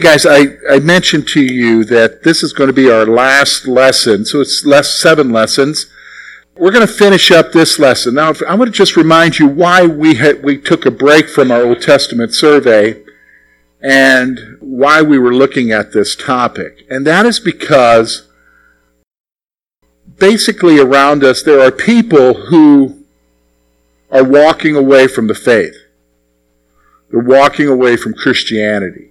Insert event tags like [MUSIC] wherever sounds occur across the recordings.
Guys, I, I mentioned to you that this is going to be our last lesson. So it's less seven lessons. We're going to finish up this lesson. Now, I want to just remind you why we had, we took a break from our Old Testament survey and why we were looking at this topic. And that is because basically around us there are people who are walking away from the faith. They're walking away from Christianity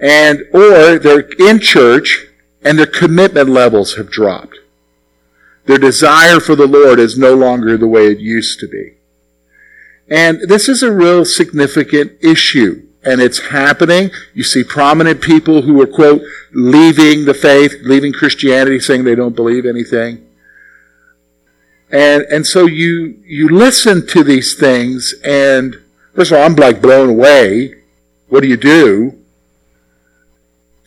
and or they're in church and their commitment levels have dropped. Their desire for the Lord is no longer the way it used to be. And this is a real significant issue. And it's happening. You see prominent people who are, quote, leaving the faith, leaving Christianity, saying they don't believe anything. And, and so you, you listen to these things and, first of all, I'm like blown away. What do you do?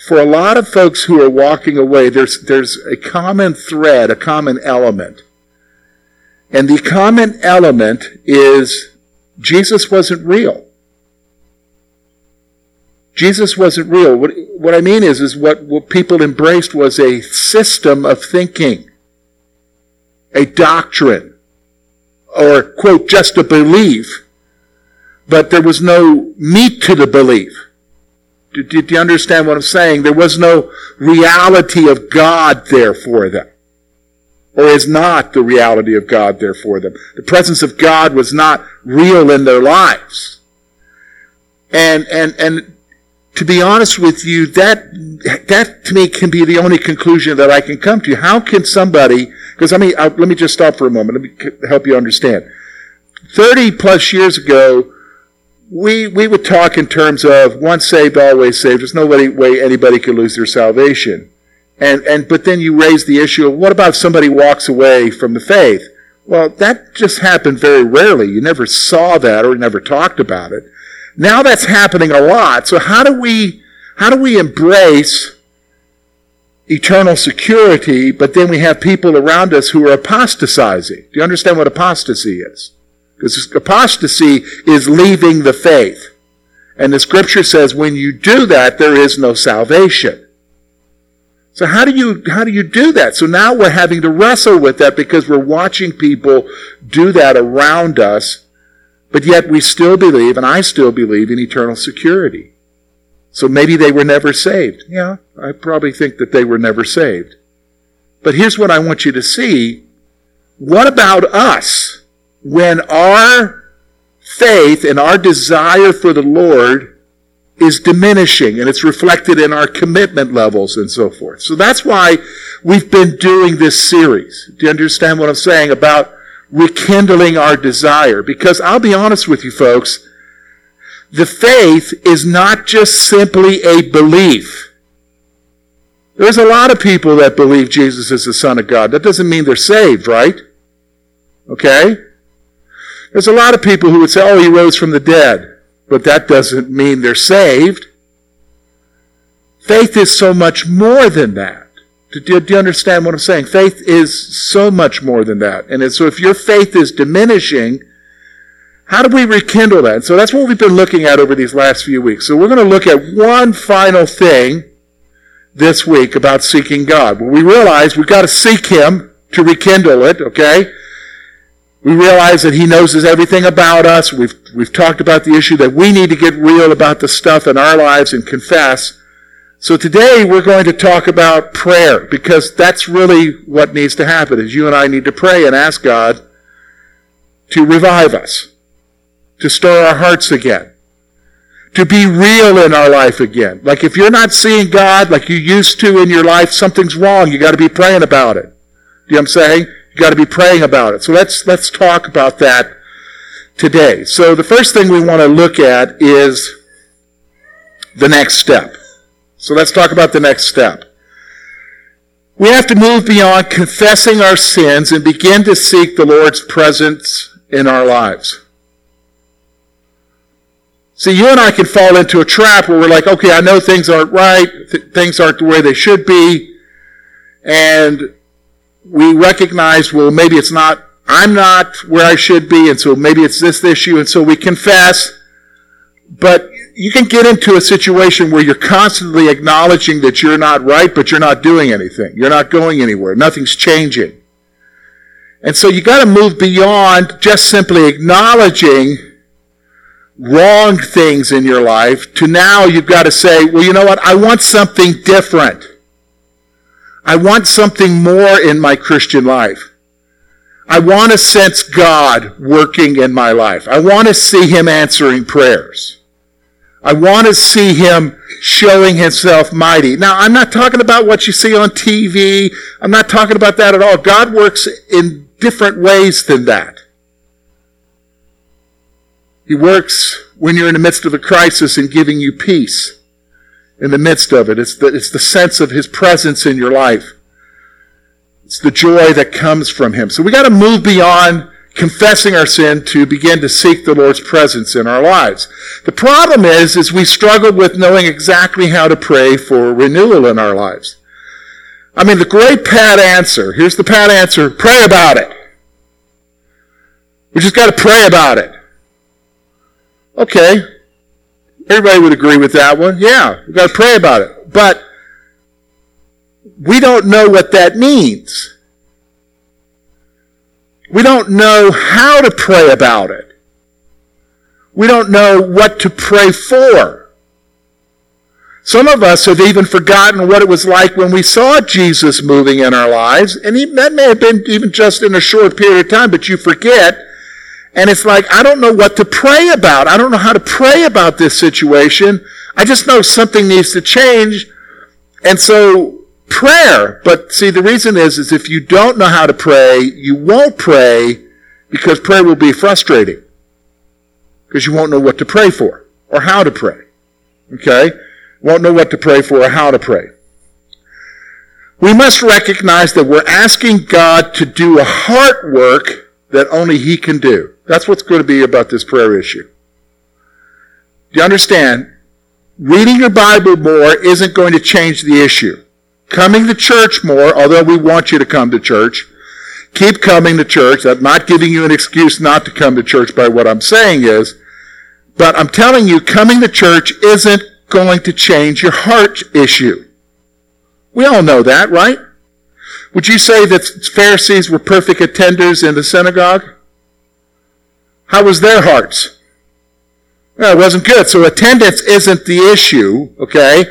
For a lot of folks who are walking away, there's, there's a common thread, a common element. And the common element is Jesus wasn't real. Jesus wasn't real. What, what I mean is, is what, what people embraced was a system of thinking, a doctrine, or, quote, just a belief, but there was no meat to the belief. Do, do, do you understand what I'm saying? There was no reality of God there for them. Or is not the reality of God there for them. The presence of God was not real in their lives. And, and, and to be honest with you, that, that to me can be the only conclusion that I can come to. How can somebody, because I mean, I, uh, let me just stop for a moment. Let me help you understand. 30 plus years ago, we, we would talk in terms of once saved, always saved. There's no way anybody could lose their salvation. And, and, but then you raise the issue of what about if somebody walks away from the faith? Well, that just happened very rarely. You never saw that or never talked about it. Now that's happening a lot. So how do we, how do we embrace eternal security, but then we have people around us who are apostatizing? Do you understand what apostasy is? Because apostasy is leaving the faith. And the scripture says when you do that, there is no salvation. So how do you, how do you do that? So now we're having to wrestle with that because we're watching people do that around us, but yet we still believe, and I still believe in eternal security. So maybe they were never saved. Yeah, I probably think that they were never saved. But here's what I want you to see. What about us? When our faith and our desire for the Lord is diminishing and it's reflected in our commitment levels and so forth. So that's why we've been doing this series. Do you understand what I'm saying about rekindling our desire? Because I'll be honest with you folks, the faith is not just simply a belief. There's a lot of people that believe Jesus is the Son of God. That doesn't mean they're saved, right? Okay? There's a lot of people who would say, oh, he rose from the dead, but that doesn't mean they're saved. Faith is so much more than that. Do, do, do you understand what I'm saying? Faith is so much more than that. And so if your faith is diminishing, how do we rekindle that? So that's what we've been looking at over these last few weeks. So we're going to look at one final thing this week about seeking God. Well, we realize we've got to seek Him to rekindle it, okay? We realize that He knows everything about us. We've, we've talked about the issue that we need to get real about the stuff in our lives and confess. So today we're going to talk about prayer because that's really what needs to happen is you and I need to pray and ask God to revive us, to stir our hearts again, to be real in our life again. Like if you're not seeing God like you used to in your life, something's wrong. You got to be praying about it. Do you know what I'm saying? You got to be praying about it. So let's, let's talk about that today. So the first thing we want to look at is the next step. So let's talk about the next step. We have to move beyond confessing our sins and begin to seek the Lord's presence in our lives. See, you and I can fall into a trap where we're like, okay, I know things aren't right, th- things aren't the way they should be, and we recognize, well, maybe it's not, I'm not where I should be, and so maybe it's this issue, and so we confess. But you can get into a situation where you're constantly acknowledging that you're not right, but you're not doing anything. You're not going anywhere. Nothing's changing. And so you got to move beyond just simply acknowledging wrong things in your life to now you've got to say, well, you know what? I want something different. I want something more in my Christian life. I want to sense God working in my life. I want to see Him answering prayers. I want to see Him showing Himself mighty. Now, I'm not talking about what you see on TV. I'm not talking about that at all. God works in different ways than that. He works when you're in the midst of a crisis and giving you peace in the midst of it. It's the, it's the sense of His presence in your life. It's the joy that comes from Him. So we got to move beyond confessing our sin to begin to seek the Lord's presence in our lives. The problem is, is we struggle with knowing exactly how to pray for renewal in our lives. I mean, the great pat answer, here's the pat answer, pray about it. We just got to pray about it. Okay. Everybody would agree with that one. Yeah, we've got to pray about it. But we don't know what that means. We don't know how to pray about it. We don't know what to pray for. Some of us have even forgotten what it was like when we saw Jesus moving in our lives, and that may have been even just in a short period of time, but you forget. And it's like, I don't know what to pray about. I don't know how to pray about this situation. I just know something needs to change. And so prayer. But see, the reason is, is if you don't know how to pray, you won't pray because prayer will be frustrating. Because you won't know what to pray for or how to pray. Okay? Won't know what to pray for or how to pray. We must recognize that we're asking God to do a heart work that only He can do. That's what's going to be about this prayer issue. Do you understand? Reading your Bible more isn't going to change the issue coming to church more, although we want you to come to church. Keep coming to church. I'm not giving you an excuse not to come to church by what I'm saying is, but I'm telling you, coming to church isn't going to change your heart issue. We all know that, right? Would you say that Pharisees were perfect attenders in the synagogue? How was their hearts? Well, it wasn't good. So attendance isn't the issue, okay?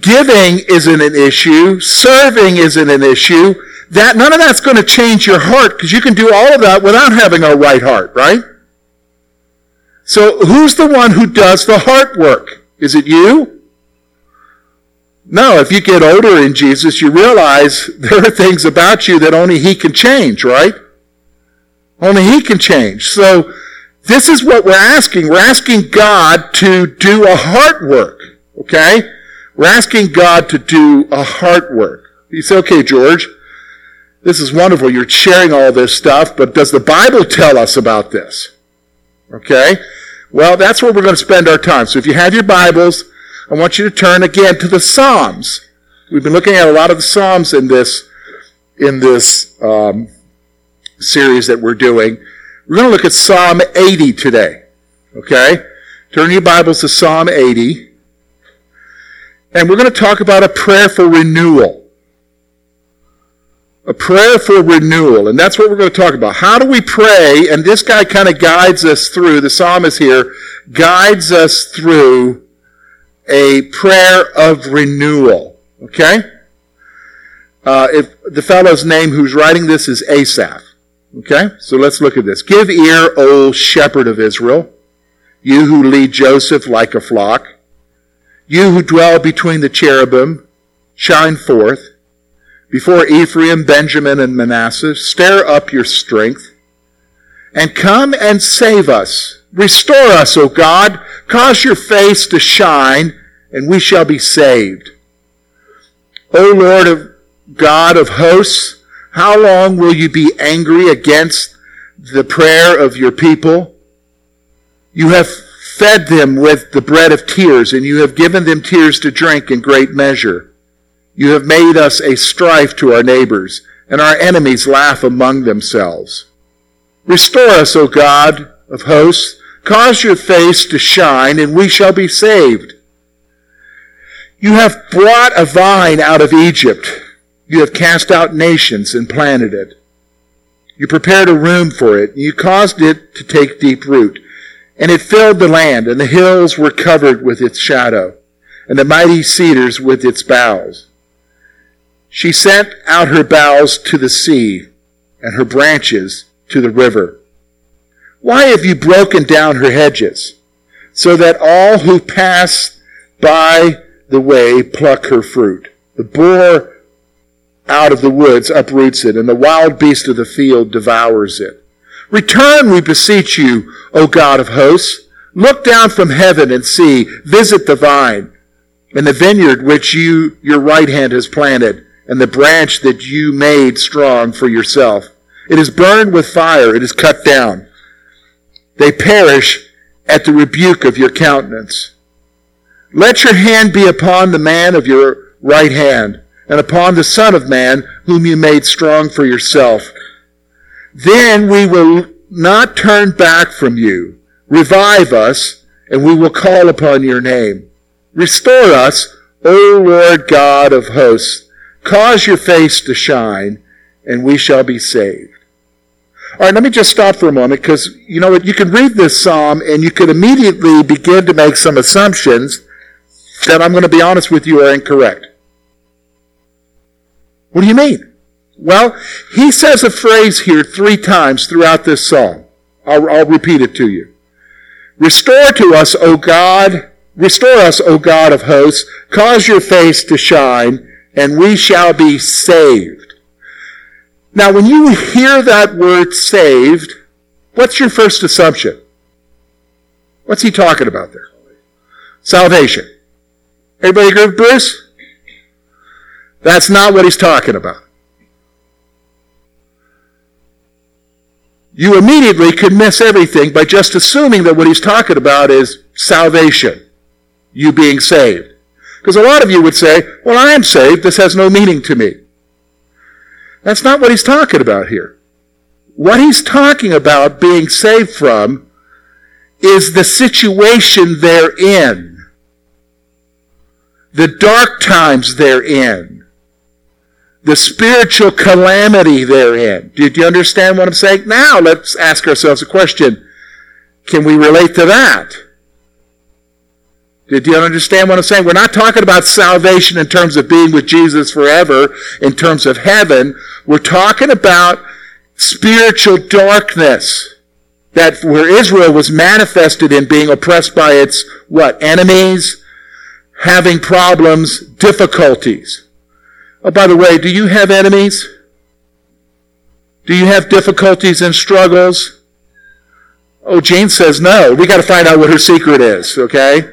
Giving isn't an issue. Serving isn't an issue. That, none of that's going to change your heart because you can do all of that without having a right heart, right? So who's the one who does the heart work? Is it you? No, if you get older in Jesus, you realize [LAUGHS] there are things about you that only He can change, right? Only He can change. So this is what we're asking. We're asking God to do a heart work, okay? We're asking God to do a heart work. You say, okay, George, this is wonderful. You're sharing all this stuff, but does the Bible tell us about this? Okay? Well, that's where we're going to spend our time. So if you have your Bibles, I want you to turn again to the Psalms. We've been looking at a lot of the Psalms in this, in this um, series that we're doing. We're going to look at Psalm 80 today. Okay? Turn your Bibles to Psalm 80. And we're going to talk about a prayer for renewal. A prayer for renewal. And that's what we're going to talk about. How do we pray? And this guy kind of guides us through, the psalmist here guides us through a prayer of renewal. Okay? Uh, if the fellow's name who's writing this is Asaph. Okay? So let's look at this. Give ear, O shepherd of Israel, you who lead Joseph like a flock. You who dwell between the cherubim, shine forth. Before Ephraim, Benjamin, and Manasseh, stir up your strength. And come and save us. Restore us, O God. Cause your face to shine, and we shall be saved. O Lord of God of hosts, how long will you be angry against the prayer of your people? You have fed them with the bread of tears, and you have given them tears to drink in great measure. You have made us a strife to our neighbors, and our enemies laugh among themselves. Restore us, O God of hosts. Cause your face to shine, and we shall be saved. You have brought a vine out of Egypt. You have cast out nations and planted it. You prepared a room for it. You caused it to take deep root. And it filled the land, and the hills were covered with its shadow, and the mighty cedars with its boughs. She sent out her boughs to the sea, and her branches to the river. Why have you broken down her hedges, so that all who pass by the way pluck her fruit? The boar out of the woods uproots it, and the wild beast of the field devours it. Return, we beseech you, O God of hosts. Look down from heaven and see. Visit the vine and the vineyard which you, your right hand has planted, and the branch that you made strong for yourself. It is burned with fire. It is cut down. They perish at the rebuke of your countenance. Let your hand be upon the man of your right hand and upon the Son of Man, whom you made strong for yourself. Then we will not turn back from you. Revive us, and we will call upon your name. Restore us, O Lord God of hosts. Cause your face to shine, and we shall be saved. All right, let me just stop for a moment because you know what? You can read this psalm and you could immediately begin to make some assumptions that I'm going to be honest with you are incorrect. What do you mean? Well, he says a phrase here three times throughout this psalm. I'll, I'll repeat it to you. Restore to us, O God, restore us, O God of hosts, cause your face to shine, and we shall be saved. Now, when you hear that word saved, what's your first assumption? What's he talking about there? Salvation. Everybody agree with Bruce? That's not what he's talking about. You immediately could miss everything by just assuming that what he's talking about is salvation, you being saved. Because a lot of you would say, well, I am saved. This has no meaning to me. That's not what he's talking about here. What he's talking about being saved from is the situation they're in, the dark times they're in the spiritual calamity therein. Did you understand what I'm saying? Now let's ask ourselves a question. Can we relate to that? Did you understand what I'm saying? We're not talking about salvation in terms of being with Jesus forever, in terms of heaven. We're talking about spiritual darkness that where Israel was manifested in being oppressed by its what? Enemies, having problems, difficulties. Oh, by the way, do you have enemies? Do you have difficulties and struggles? Oh, Jane says no. We got to find out what her secret is, okay?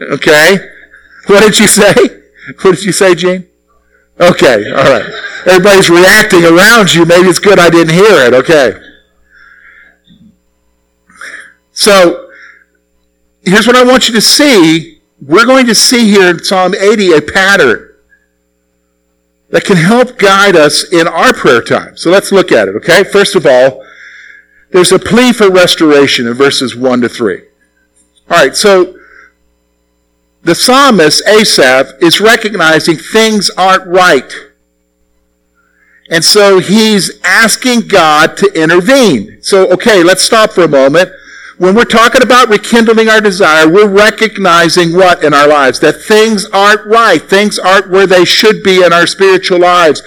Okay? [LAUGHS] What did she say? [LAUGHS] What did you say, Jane? Okay, all right. Everybody's reacting around you. Maybe it's good I didn't hear it, okay? So, here's what I want you to see. We're going to see here in Psalm 80 a pattern that can help guide us in our prayer time. So let's look at it, okay? First of all, there's a plea for restoration in verses 1 to 3. All right, so the psalmist, Asaph, is recognizing things aren't right. And so he's asking God to intervene. So, okay, let's stop for a moment. When we're talking about rekindling our desire, we're recognizing what in our lives? That things aren't right. Things aren't where they should be in our spiritual lives.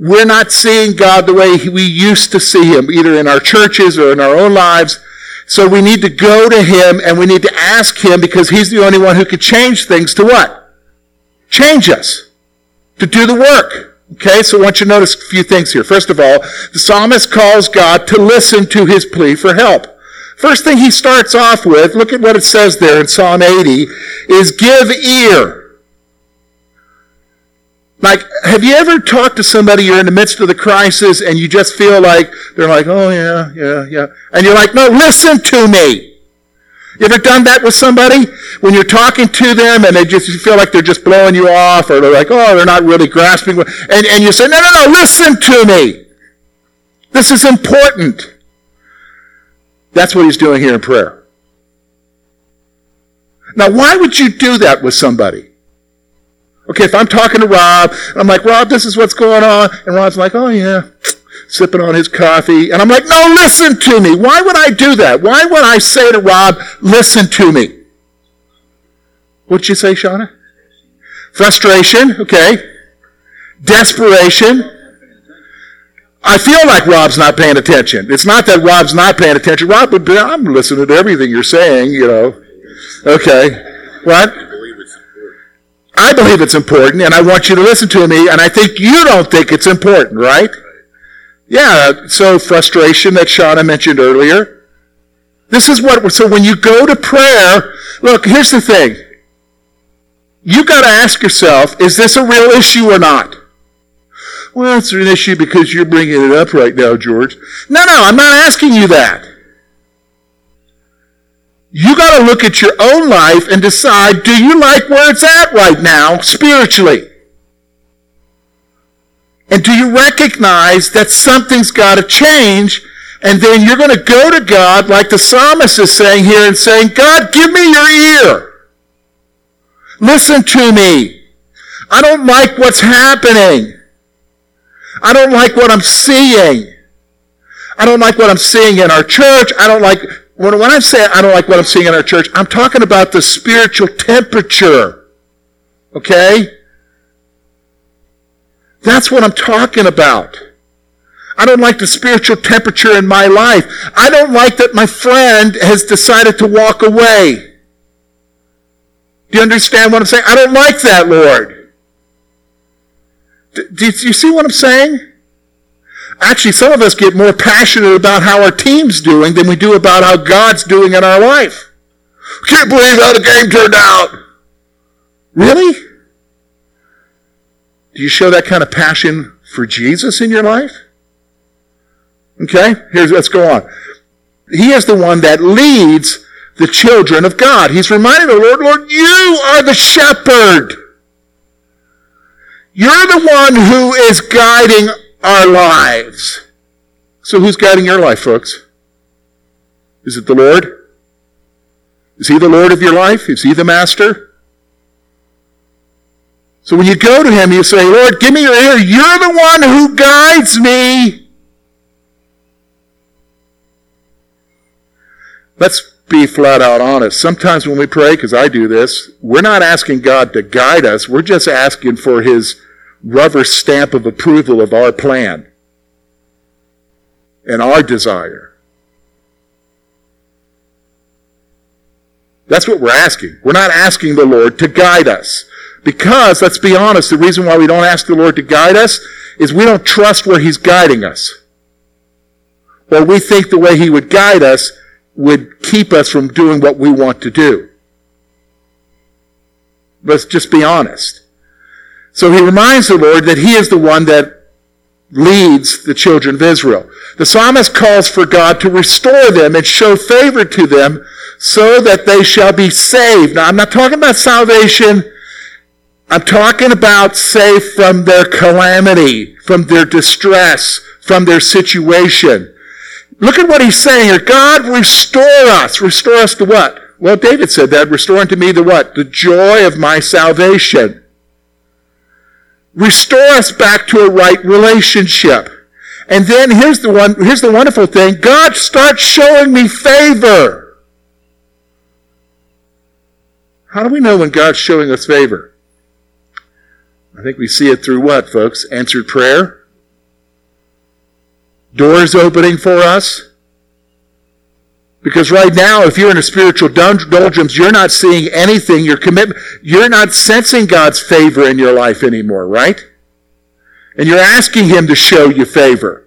We're not seeing God the way we used to see Him, either in our churches or in our own lives. So we need to go to Him and we need to ask Him because He's the only one who could change things to what? Change us. To do the work. Okay, so I want you to notice a few things here. First of all, the psalmist calls God to listen to his plea for help. First thing he starts off with, look at what it says there in Psalm 80, is give ear. Like, have you ever talked to somebody, you're in the midst of the crisis, and you just feel like, they're like, oh yeah, yeah, yeah. And you're like, no, listen to me. You ever done that with somebody? When you're talking to them and they just feel like they're just blowing you off or they're like, oh, they're not really grasping. And, and you say, no, no, no, listen to me. This is important. That's what he's doing here in prayer. Now, why would you do that with somebody? Okay, if I'm talking to Rob, and I'm like, Rob, this is what's going on, and Rob's like, oh yeah, sipping on his coffee, and I'm like, no, listen to me. Why would I do that? Why would I say to Rob, listen to me? What'd you say, Shauna? Frustration, okay. Desperation. I feel like Rob's not paying attention. It's not that Rob's not paying attention. Rob would be, I'm listening to everything you're saying, you know. Okay. What? I believe it's important, and I want you to listen to me, and I think you don't think it's important, right? Yeah, so frustration that Shauna mentioned earlier. This is what, so when you go to prayer, look, here's the thing. You gotta ask yourself, is this a real issue or not? Well, it's an issue because you're bringing it up right now, George. No, no, I'm not asking you that. You got to look at your own life and decide do you like where it's at right now spiritually? And do you recognize that something's got to change? And then you're going to go to God, like the psalmist is saying here, and saying, God, give me your ear. Listen to me. I don't like what's happening. I don't like what I'm seeing. I don't like what I'm seeing in our church. I don't like when, when I say I don't like what I'm seeing in our church, I'm talking about the spiritual temperature. Okay? That's what I'm talking about. I don't like the spiritual temperature in my life. I don't like that my friend has decided to walk away. Do you understand what I'm saying? I don't like that, Lord. Do, you see what I'm saying? Actually, some of us get more passionate about how our team's doing than we do about how God's doing in our life. Can't believe how the game turned out. Really? Do you show that kind of passion for Jesus in your life? Okay, here's let's go on. He is the one that leads the children of God. He's reminding the Lord, Lord, you are the shepherd. You're the one who is guiding our lives. So who's guiding your life, folks? Is it the Lord? Is He the Lord of your life? Is He the Master? So when you go to Him, you say, Lord, give me your ear. You're the one who guides me. Let's be flat out honest. Sometimes when we pray, because I do this, we're not asking God to guide us. We're just asking for His rubber stamp of approval of our plan and our desire. That's what we're asking. We're not asking the Lord to guide us. Because, let's be honest, the reason why we don't ask the Lord to guide us is we don't trust where He's guiding us. Or we think the way He would guide us would keep us from doing what we want to do. Let's just be honest. So he reminds the Lord that he is the one that leads the children of Israel. The psalmist calls for God to restore them and show favor to them so that they shall be saved. Now, I'm not talking about salvation. I'm talking about saved from their calamity, from their distress, from their situation. Look at what he's saying here. God, restore us. Restore us to what? Well, David said that. Restore unto me the what? The joy of my salvation. Restore us back to a right relationship. And then here's the one, here's the wonderful thing. God starts showing me favor. How do we know when God's showing us favor? I think we see it through what, folks? Answered prayer? Doors opening for us? Because right now, if you're in a spiritual doldrums, you're not seeing anything, your commitment, you're not sensing God's favor in your life anymore, right? And you're asking Him to show you favor.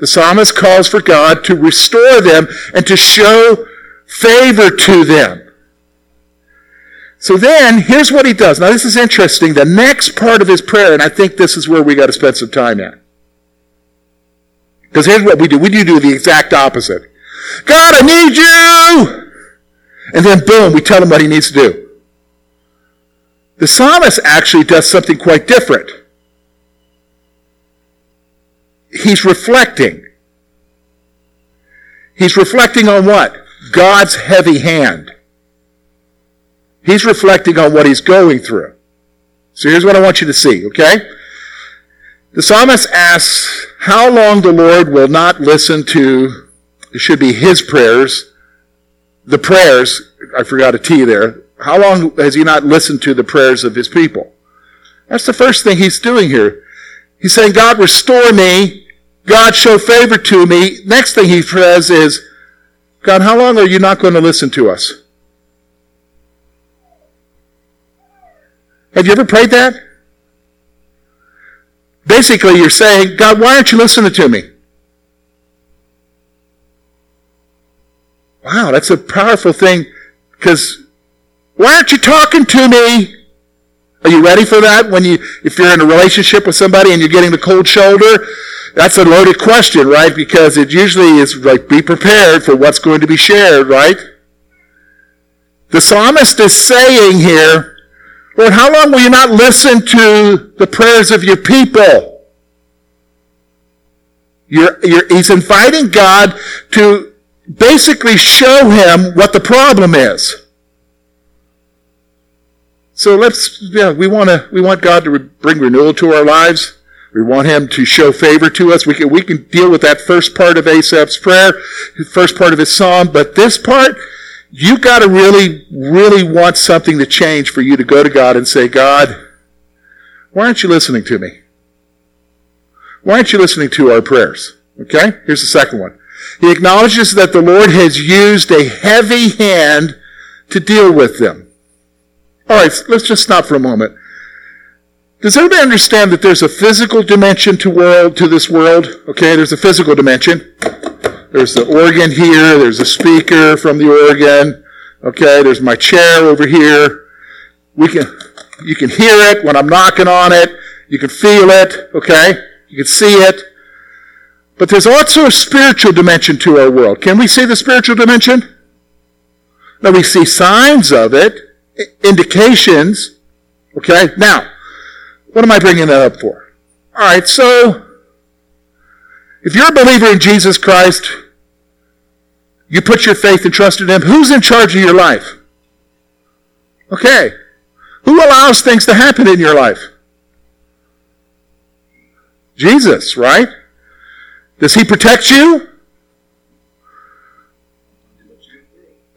The psalmist calls for God to restore them and to show favor to them. So then, here's what he does. Now, this is interesting. The next part of his prayer, and I think this is where we got to spend some time at. Because here's what we do. We do do the exact opposite. God, I need you. And then boom, we tell him what he needs to do. The psalmist actually does something quite different. He's reflecting. He's reflecting on what? God's heavy hand. He's reflecting on what he's going through. So here's what I want you to see, okay? The psalmist asks how long the Lord will not listen to, it should be his prayers, the prayers, I forgot a T there. How long has he not listened to the prayers of his people? That's the first thing he's doing here. He's saying, God, restore me. God, show favor to me. Next thing he says is, God, how long are you not going to listen to us? Have you ever prayed that? Basically, you're saying, God, why aren't you listening to me? Wow, that's a powerful thing because why aren't you talking to me? Are you ready for that when you, if you're in a relationship with somebody and you're getting the cold shoulder? That's a loaded question, right? Because it usually is like, be prepared for what's going to be shared, right? The psalmist is saying here, Lord, how long will you not listen to the prayers of your people? You're, you're, he's inviting God to basically show him what the problem is. So let's, yeah, we want to, we want God to bring renewal to our lives. We want Him to show favor to us. We can, we can deal with that first part of Asaph's prayer, first part of his psalm, but this part, you got to really, really want something to change for you to go to God and say, God, why aren't you listening to me? Why aren't you listening to our prayers? Okay? Here's the second one. He acknowledges that the Lord has used a heavy hand to deal with them. All right, let's just stop for a moment. Does everybody understand that there's a physical dimension to world to this world? Okay, there's a physical dimension. There's the organ here. There's a speaker from the organ. Okay, there's my chair over here. We can, you can hear it when I'm knocking on it. You can feel it. Okay, you can see it. But there's also a spiritual dimension to our world. Can we see the spiritual dimension? Now we see signs of it indications. Okay, now, what am I bringing that up for? All right, so if you're a believer in Jesus Christ, you put your faith and trust in Him, who's in charge of your life? Okay, who allows things to happen in your life? Jesus, right? Does He protect you?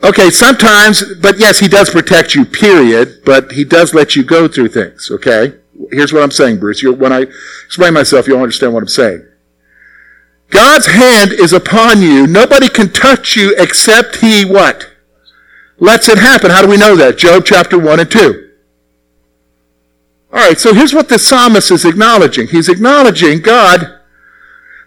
Okay, sometimes, but yes, he does protect you, period, but he does let you go through things, okay? Here's what I'm saying, Bruce. you when I explain myself, you'll understand what I'm saying. God's hand is upon you. Nobody can touch you except he what? Lets it happen. How do we know that? Job chapter 1 and 2. Alright, so here's what the psalmist is acknowledging. He's acknowledging God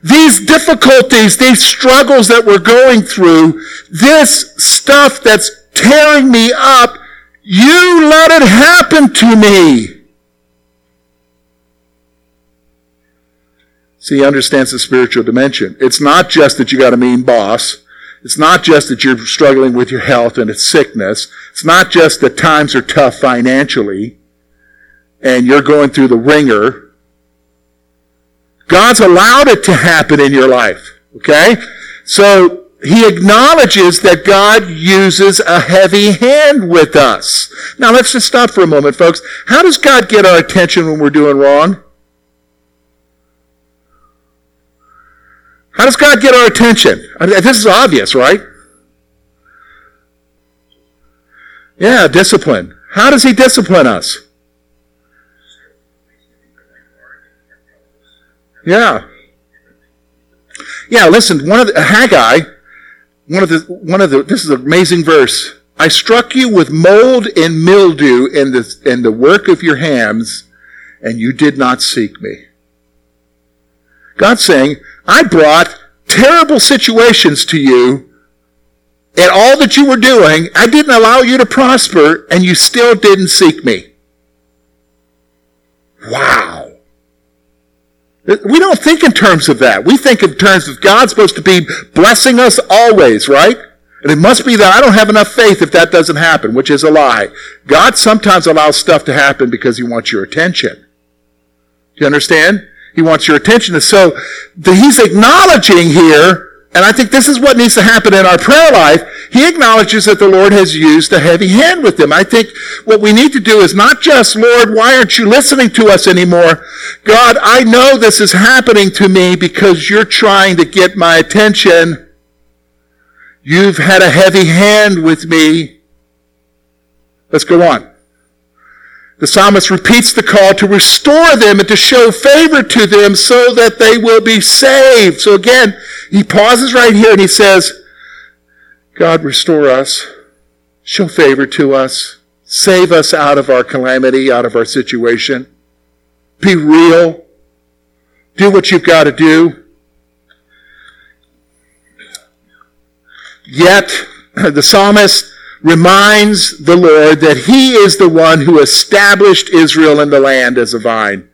these difficulties, these struggles that we're going through, this stuff that's tearing me up, you let it happen to me. See, he understands the spiritual dimension. It's not just that you got a mean boss. It's not just that you're struggling with your health and it's sickness. It's not just that times are tough financially and you're going through the wringer God's allowed it to happen in your life. Okay? So, he acknowledges that God uses a heavy hand with us. Now let's just stop for a moment, folks. How does God get our attention when we're doing wrong? How does God get our attention? I mean, this is obvious, right? Yeah, discipline. How does he discipline us? Yeah. Yeah, listen, one of the, Haggai, one of the, one of the, this is an amazing verse. I struck you with mold and mildew in the, in the work of your hands, and you did not seek me. God's saying, I brought terrible situations to you, and all that you were doing, I didn't allow you to prosper, and you still didn't seek me. Wow. We don't think in terms of that. We think in terms of God's supposed to be blessing us always, right? And it must be that I don't have enough faith if that doesn't happen, which is a lie. God sometimes allows stuff to happen because he wants your attention. Do you understand? He wants your attention. And so the, he's acknowledging here and I think this is what needs to happen in our prayer life. He acknowledges that the Lord has used a heavy hand with them. I think what we need to do is not just, Lord, why aren't you listening to us anymore? God, I know this is happening to me because you're trying to get my attention. You've had a heavy hand with me. Let's go on. The psalmist repeats the call to restore them and to show favor to them so that they will be saved. So again, he pauses right here and he says, God, restore us, show favor to us, save us out of our calamity, out of our situation. Be real. Do what you've got to do. Yet, [CLEARS THROAT] the psalmist reminds the Lord that he is the one who established Israel in the land as a vine.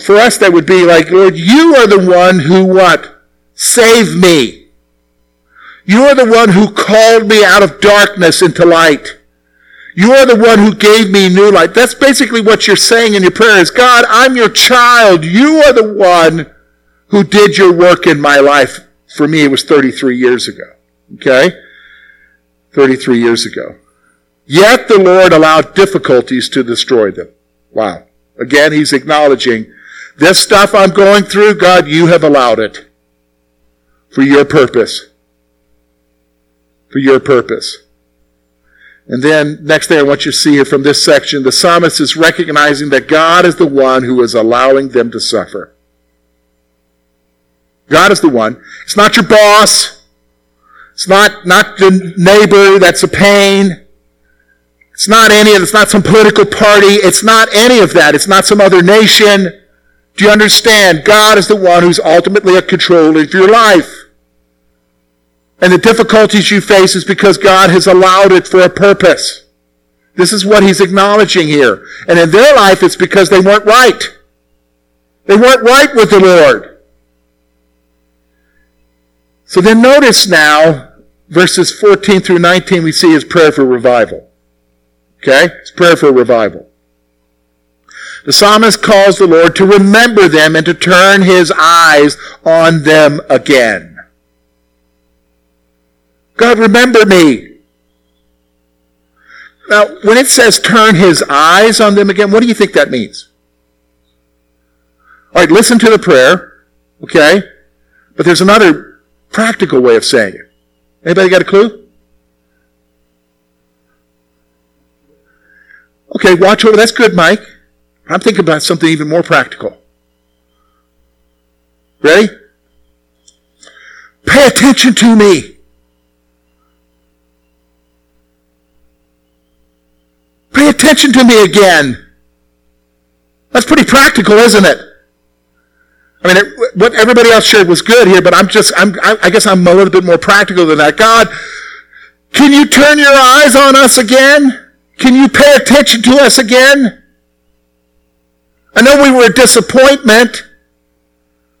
For us, that would be like, Lord, you are the one who what? Save me. You are the one who called me out of darkness into light. You are the one who gave me new life. That's basically what you're saying in your prayers. God, I'm your child. You are the one who did your work in my life. For me, it was 33 years ago. Okay? 33 years ago. Yet the Lord allowed difficulties to destroy them. Wow. Again, he's acknowledging this stuff I'm going through, God, you have allowed it for your purpose. For your purpose. And then, next thing I want you to see here from this section, the psalmist is recognizing that God is the one who is allowing them to suffer. God is the one. It's not your boss. It's not, not the neighbor that's a pain. It's not any of, it's not some political party. It's not any of that. It's not some other nation. Do you understand? God is the one who's ultimately a control of your life. And the difficulties you face is because God has allowed it for a purpose. This is what he's acknowledging here. And in their life, it's because they weren't right. They weren't right with the Lord. So then notice now verses 14 through 19, we see his prayer for revival. Okay? His prayer for revival. The psalmist calls the Lord to remember them and to turn his eyes on them again. God, remember me. Now, when it says turn his eyes on them again, what do you think that means? All right, listen to the prayer, okay? But there's another practical way of saying it. Anybody got a clue? Okay, watch over. That's good, Mike. I'm thinking about something even more practical. Ready? Pay attention to me. Pay attention to me again. That's pretty practical, isn't it? I mean, it, what everybody else shared was good here, but I'm just, I'm, I guess I'm a little bit more practical than that. God, can you turn your eyes on us again? Can you pay attention to us again? I know we were a disappointment,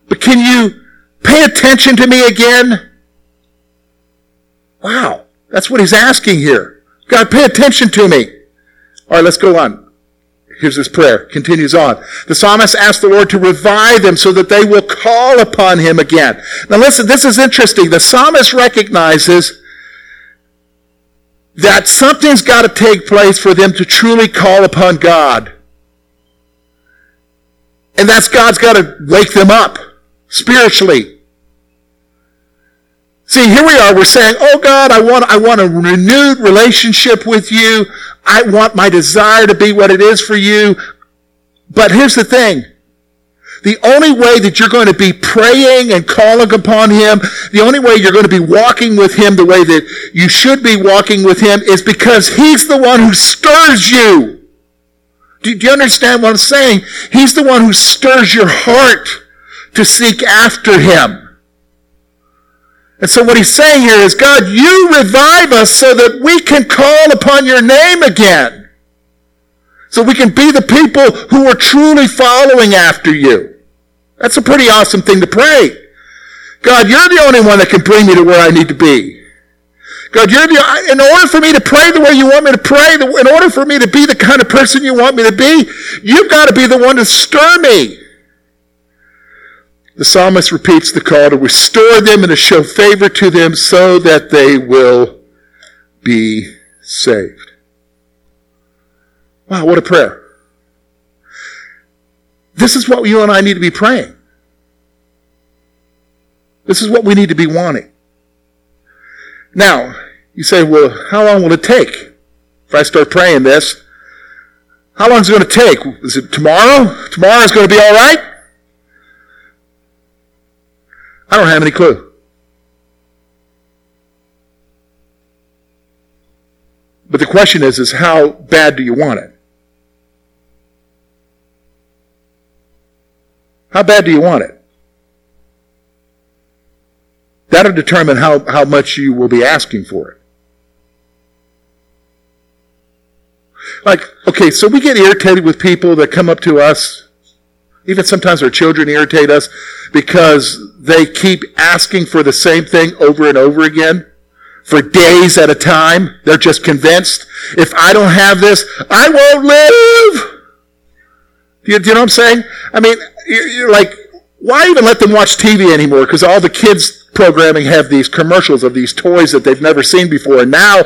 but can you pay attention to me again? Wow, that's what he's asking here. God, pay attention to me. All right, let's go on. Here's his prayer. Continues on. The psalmist asks the Lord to revive them so that they will call upon him again. Now listen, this is interesting. The psalmist recognizes that something's got to take place for them to truly call upon God. And that's God's got to wake them up spiritually. See, here we are. We're saying, "Oh God, I want, I want a renewed relationship with you. I want my desire to be what it is for you. But here's the thing. The only way that you're going to be praying and calling upon Him, the only way you're going to be walking with Him the way that you should be walking with Him is because He's the one who stirs you. Do, do you understand what I'm saying? He's the one who stirs your heart to seek after Him. And so what he's saying here is, God, you revive us so that we can call upon your name again. So we can be the people who are truly following after you. That's a pretty awesome thing to pray. God, you're the only one that can bring me to where I need to be. God, you're the, in order for me to pray the way you want me to pray, in order for me to be the kind of person you want me to be, you've got to be the one to stir me. The psalmist repeats the call to restore them and to show favor to them so that they will be saved. Wow, what a prayer. This is what you and I need to be praying. This is what we need to be wanting. Now, you say, well, how long will it take if I start praying this? How long is it going to take? Is it tomorrow? Tomorrow is going to be all right? I don't have any clue. But the question is, is how bad do you want it? How bad do you want it? That'll determine how, how much you will be asking for it. Like, okay, so we get irritated with people that come up to us. Even sometimes our children irritate us because they keep asking for the same thing over and over again for days at a time. They're just convinced if I don't have this, I won't live. You, you know what I'm saying? I mean, you're like, why even let them watch TV anymore? Because all the kids programming have these commercials of these toys that they've never seen before. And now,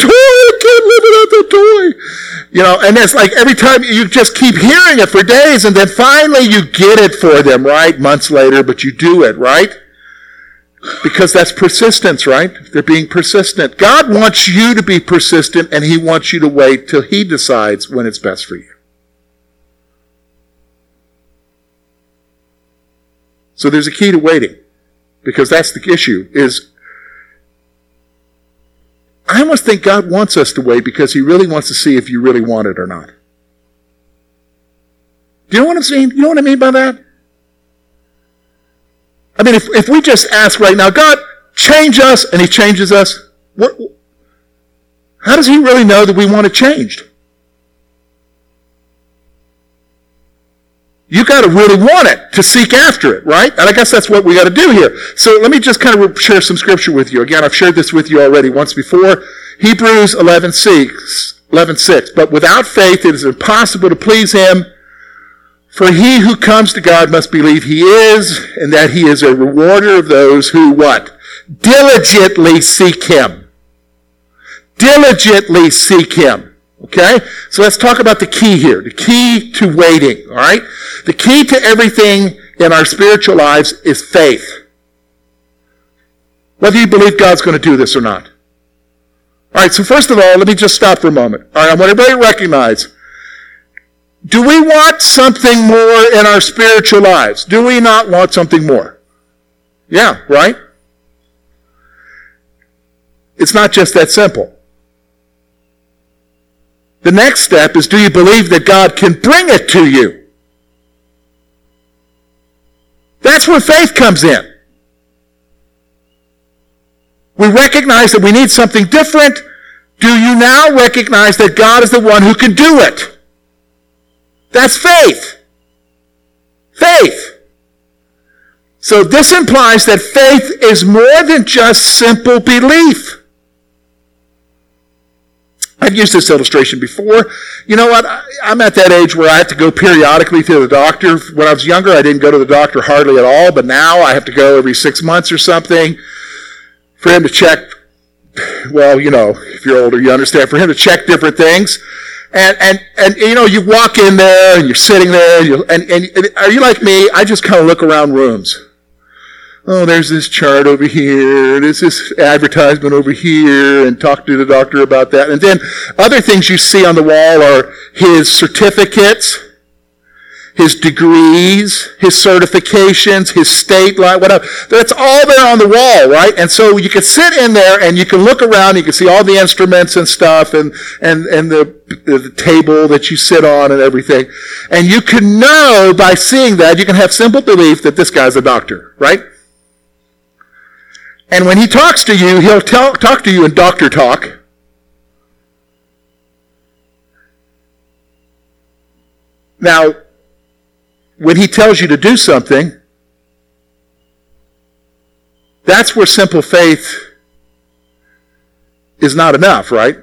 Toy. I can't live without that toy. You know, and it's like every time you just keep hearing it for days and then finally you get it for them, right? Months later, but you do it, right? Because that's persistence, right? They're being persistent. God wants you to be persistent and He wants you to wait till He decides when it's best for you. So there's a key to waiting because that's the issue is I almost think God wants us to wait because he really wants to see if you really want it or not. Do you know what I'm saying? You know what I mean by that? I mean, if, if we just ask right now, God, change us, and he changes us, what, how does he really know that we want it changed? You got to really want it to seek after it, right? And I guess that's what we got to do here. So let me just kind of share some scripture with you. Again, I've shared this with you already once before. Hebrews 11, 6, 11, 6. But without faith, it is impossible to please him. For he who comes to God must believe he is, and that he is a rewarder of those who what? Diligently seek him. Diligently seek him. Okay? So let's talk about the key here. The key to waiting. All right? The key to everything in our spiritual lives is faith. Whether you believe God's going to do this or not. All right, so first of all, let me just stop for a moment. All right, I want everybody to recognize do we want something more in our spiritual lives? Do we not want something more? Yeah, right? It's not just that simple. The next step is do you believe that God can bring it to you? That's where faith comes in. We recognize that we need something different. Do you now recognize that God is the one who can do it? That's faith. Faith. So this implies that faith is more than just simple belief. I've used this illustration before. You know what? I'm at that age where I have to go periodically to the doctor. When I was younger, I didn't go to the doctor hardly at all, but now I have to go every six months or something for him to check. Well, you know, if you're older, you understand. For him to check different things. And, and, and, you know, you walk in there and you're sitting there and, you, and, and are you like me? I just kind of look around rooms oh, there's this chart over here, there's this advertisement over here, and talk to the doctor about that. And then other things you see on the wall are his certificates, his degrees, his certifications, his state whatever. That's all there on the wall, right? And so you can sit in there and you can look around, you can see all the instruments and stuff and, and, and the, the table that you sit on and everything. And you can know by seeing that, you can have simple belief that this guy's a doctor, right? And when he talks to you, he'll tell, talk to you in doctor talk. Now, when he tells you to do something, that's where simple faith is not enough, right?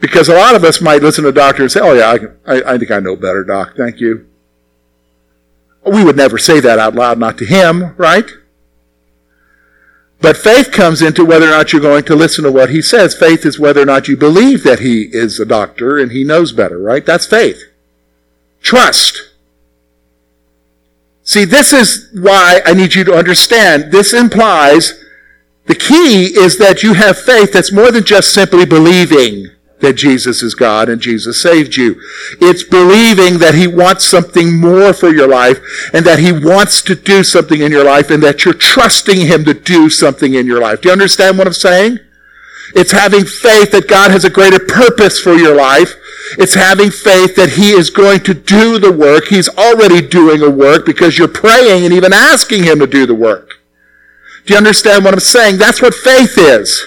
Because a lot of us might listen to a doctor and say, oh, yeah, I, I, I think I know better, doc. Thank you. We would never say that out loud, not to him, right? But faith comes into whether or not you're going to listen to what he says. Faith is whether or not you believe that he is a doctor and he knows better, right? That's faith. Trust. See, this is why I need you to understand. This implies the key is that you have faith that's more than just simply believing that Jesus is God and Jesus saved you. It's believing that He wants something more for your life and that He wants to do something in your life and that you're trusting Him to do something in your life. Do you understand what I'm saying? It's having faith that God has a greater purpose for your life. It's having faith that He is going to do the work. He's already doing a work because you're praying and even asking Him to do the work. Do you understand what I'm saying? That's what faith is.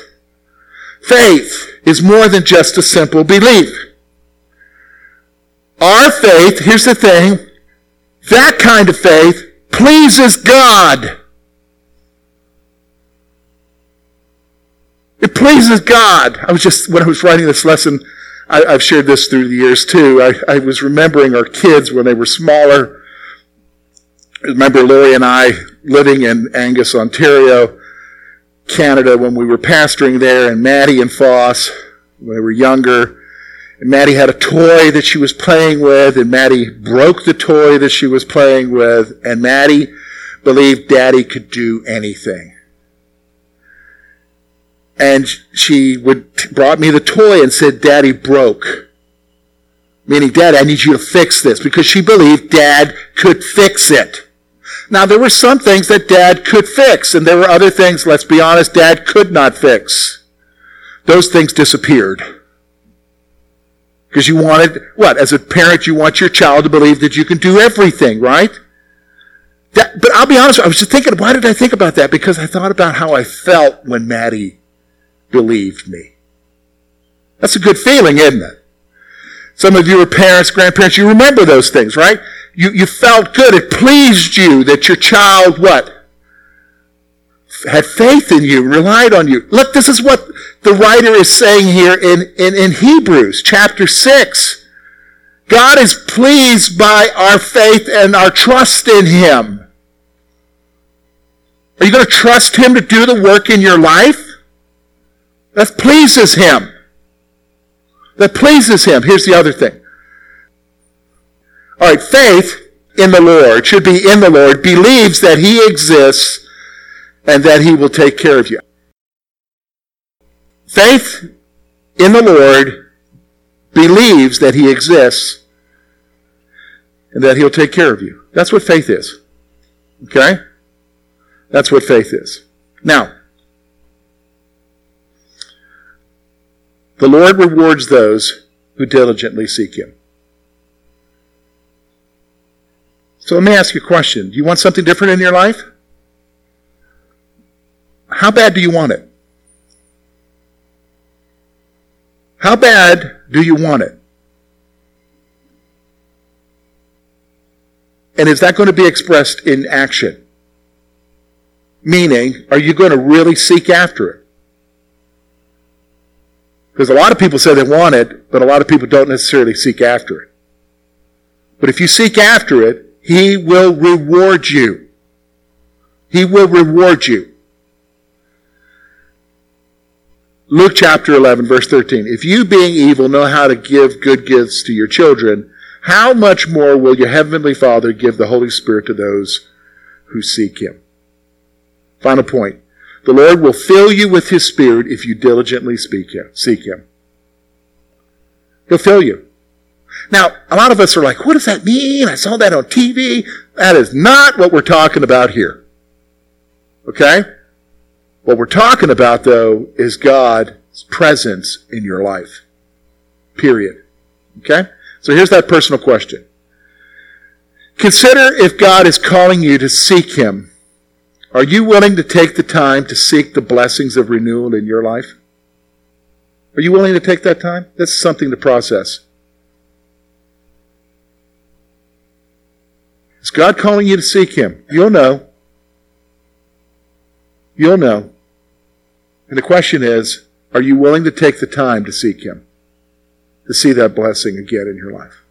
Faith is more than just a simple belief. Our faith, here's the thing, that kind of faith pleases God. It pleases God. I was just, when I was writing this lesson, I, have shared this through the years too. I, I was remembering our kids when they were smaller. I remember Lori and I living in Angus, Ontario, Canada when we were pastoring there, and Maddie and Foss when they were younger. And Maddie had a toy that she was playing with, and Maddie broke the toy that she was playing with, and Maddie believed Daddy could do anything. And she would brought me the toy and said, Daddy broke. Meaning, Dad, I need you to fix this because she believed Dad could fix it. Now, there were some things that dad could fix, and there were other things, let's be honest, dad could not fix. Those things disappeared. Because you wanted, what? As a parent, you want your child to believe that you can do everything, right? That, but I'll be honest, I was just thinking, why did I think about that? Because I thought about how I felt when Maddie believed me. That's a good feeling, isn't it? Some of you are parents, grandparents, you remember those things, right? You, you felt good. It pleased you that your child, what? Had faith in you, relied on you. Look, this is what the writer is saying here in, in, in Hebrews chapter 6. God is pleased by our faith and our trust in Him. Are you going to trust Him to do the work in your life? That pleases Him. That pleases Him. Here's the other thing. All right, faith in the Lord should be in the Lord, believes that He exists and that He will take care of you. Faith in the Lord believes that He exists and that He'll take care of you. That's what faith is. Okay? That's what faith is. Now, the Lord rewards those who diligently seek Him. So let me ask you a question. Do you want something different in your life? How bad do you want it? How bad do you want it? And is that going to be expressed in action? Meaning, are you going to really seek after it? Because a lot of people say they want it, but a lot of people don't necessarily seek after it. But if you seek after it, he will reward you. He will reward you. Luke chapter 11, verse 13. If you, being evil, know how to give good gifts to your children, how much more will your heavenly Father give the Holy Spirit to those who seek him? Final point. The Lord will fill you with his Spirit if you diligently speak him, seek him. He'll fill you. Now, a lot of us are like, what does that mean? I saw that on TV. That is not what we're talking about here. Okay? What we're talking about, though, is God's presence in your life. Period. Okay? So here's that personal question. Consider if God is calling you to seek Him. Are you willing to take the time to seek the blessings of renewal in your life? Are you willing to take that time? That's something to process. Is God calling you to seek Him? You'll know. You'll know. And the question is, are you willing to take the time to seek Him? To see that blessing again in your life?